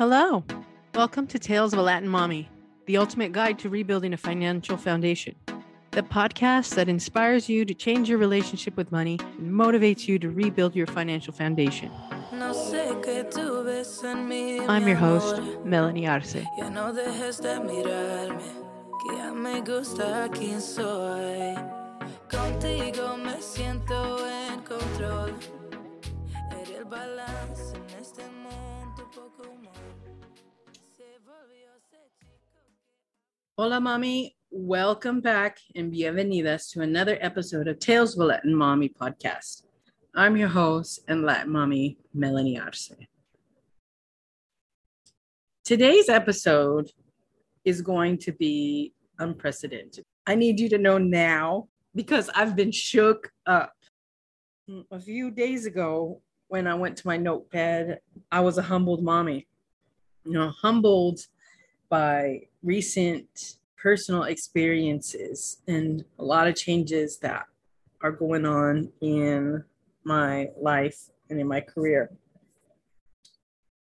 Hello. Welcome to Tales of a Latin Mommy, the ultimate guide to rebuilding a financial foundation. The podcast that inspires you to change your relationship with money and motivates you to rebuild your financial foundation. I'm your host, Melanie Arce. Hola, mommy. Welcome back and bienvenidas to another episode of Tales of a Latin Mommy podcast. I'm your host and Latin Mommy, Melanie Arce. Today's episode is going to be unprecedented. I need you to know now because I've been shook up. A few days ago, when I went to my notepad, I was a humbled mommy. You know, humbled by recent personal experiences and a lot of changes that are going on in my life and in my career.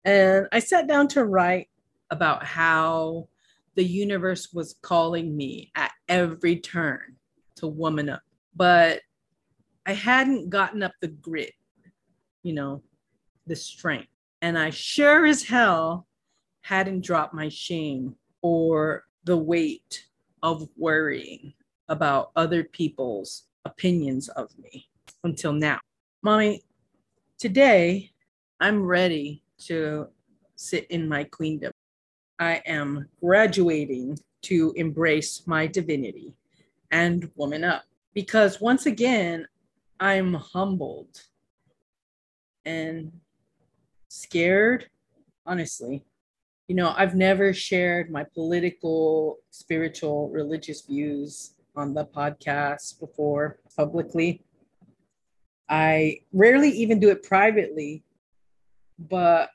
And I sat down to write about how the universe was calling me at every turn to woman up. But I hadn't gotten up the grit, you know, the strength. And I sure as hell hadn't dropped my shame or the weight of worrying about other people's opinions of me until now. Mommy, today I'm ready to sit in my queendom. I am graduating to embrace my divinity and woman up. Because once again, I'm humbled and scared, honestly. You know, I've never shared my political, spiritual, religious views on the podcast before publicly. I rarely even do it privately, but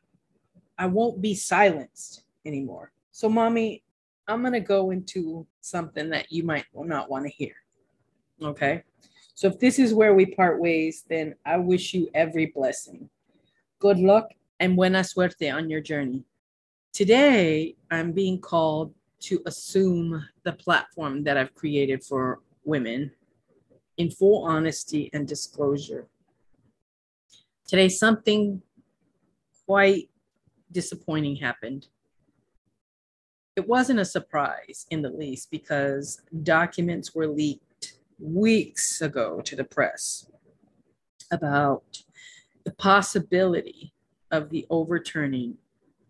I won't be silenced anymore. So, mommy, I'm going to go into something that you might not want to hear. Okay. So if this is where we part ways, then I wish you every blessing. Good luck and buena suerte on your journey. Today, I'm being called to assume the platform that I've created for women in full honesty and disclosure. Today, something quite disappointing happened it wasn't a surprise in the least because documents were leaked weeks ago to the press about the possibility of the overturning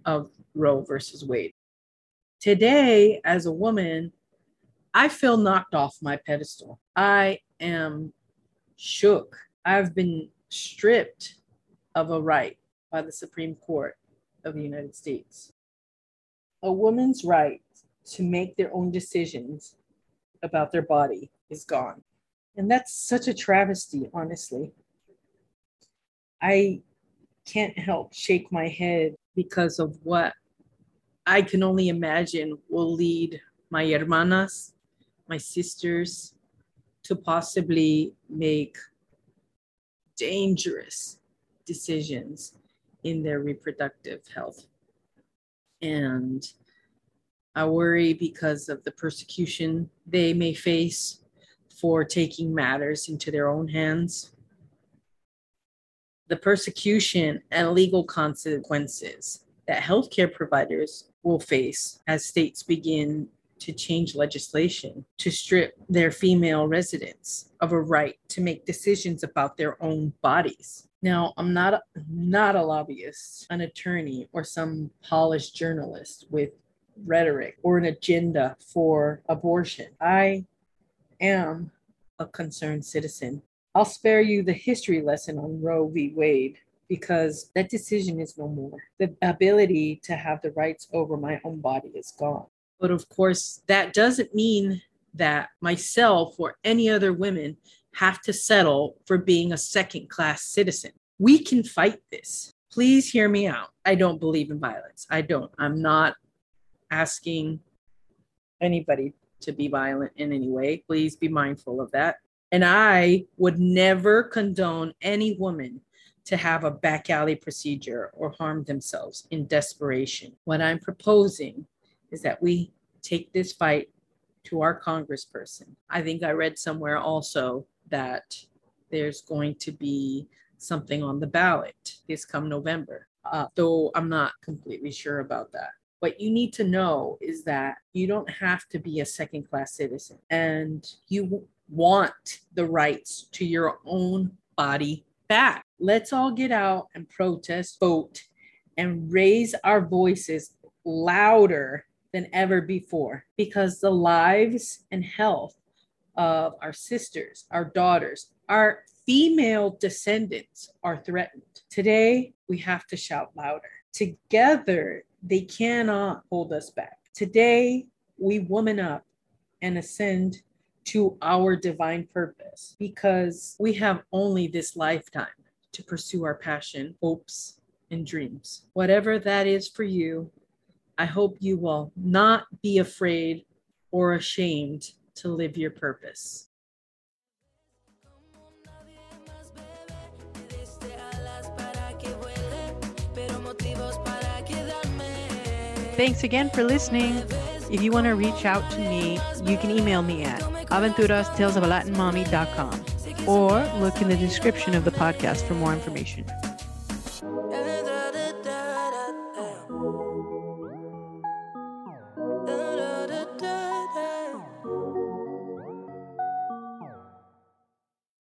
of Roe versus Wade. Today, as a woman, I feel knocked off my pedestal. I am shook. I've been stripped of a right by the Supreme Court of the United States a woman's right to make their own decisions about their body is gone. And that's such a travesty, honestly. I can't help shake my head because of what I can only imagine will lead my hermanas, my sisters, to possibly make dangerous decisions in their reproductive health. And I worry because of the persecution they may face for taking matters into their own hands. The persecution and legal consequences that healthcare providers will face as states begin to change legislation to strip their female residents of a right to make decisions about their own bodies. Now, I'm not a, not a lobbyist, an attorney, or some polished journalist with rhetoric or an agenda for abortion. I am a concerned citizen. I'll spare you the history lesson on Roe v. Wade because that decision is no more. The ability to have the rights over my own body is gone. But of course, that doesn't mean that myself or any other women have to settle for being a second class citizen. We can fight this. Please hear me out. I don't believe in violence. I don't. I'm not asking anybody to be violent in any way. Please be mindful of that. And I would never condone any woman to have a back alley procedure or harm themselves in desperation. What I'm proposing is that we take this fight to our congressperson. I think I read somewhere also that there's going to be something on the ballot this come November, uh, though I'm not completely sure about that. What you need to know is that you don't have to be a second class citizen and you want the rights to your own body back. Let's all get out and protest, vote, and raise our voices louder than ever before because the lives and health of our sisters, our daughters, our female descendants are threatened. Today, we have to shout louder. Together, they cannot hold us back. Today, we woman up and ascend to our divine purpose because we have only this lifetime to pursue our passion, hopes, and dreams. Whatever that is for you, I hope you will not be afraid or ashamed to live your purpose. Thanks again for listening. If you want to reach out to me, you can email me at aventurastalesofalatinmommy.com or look in the description of the podcast for more information.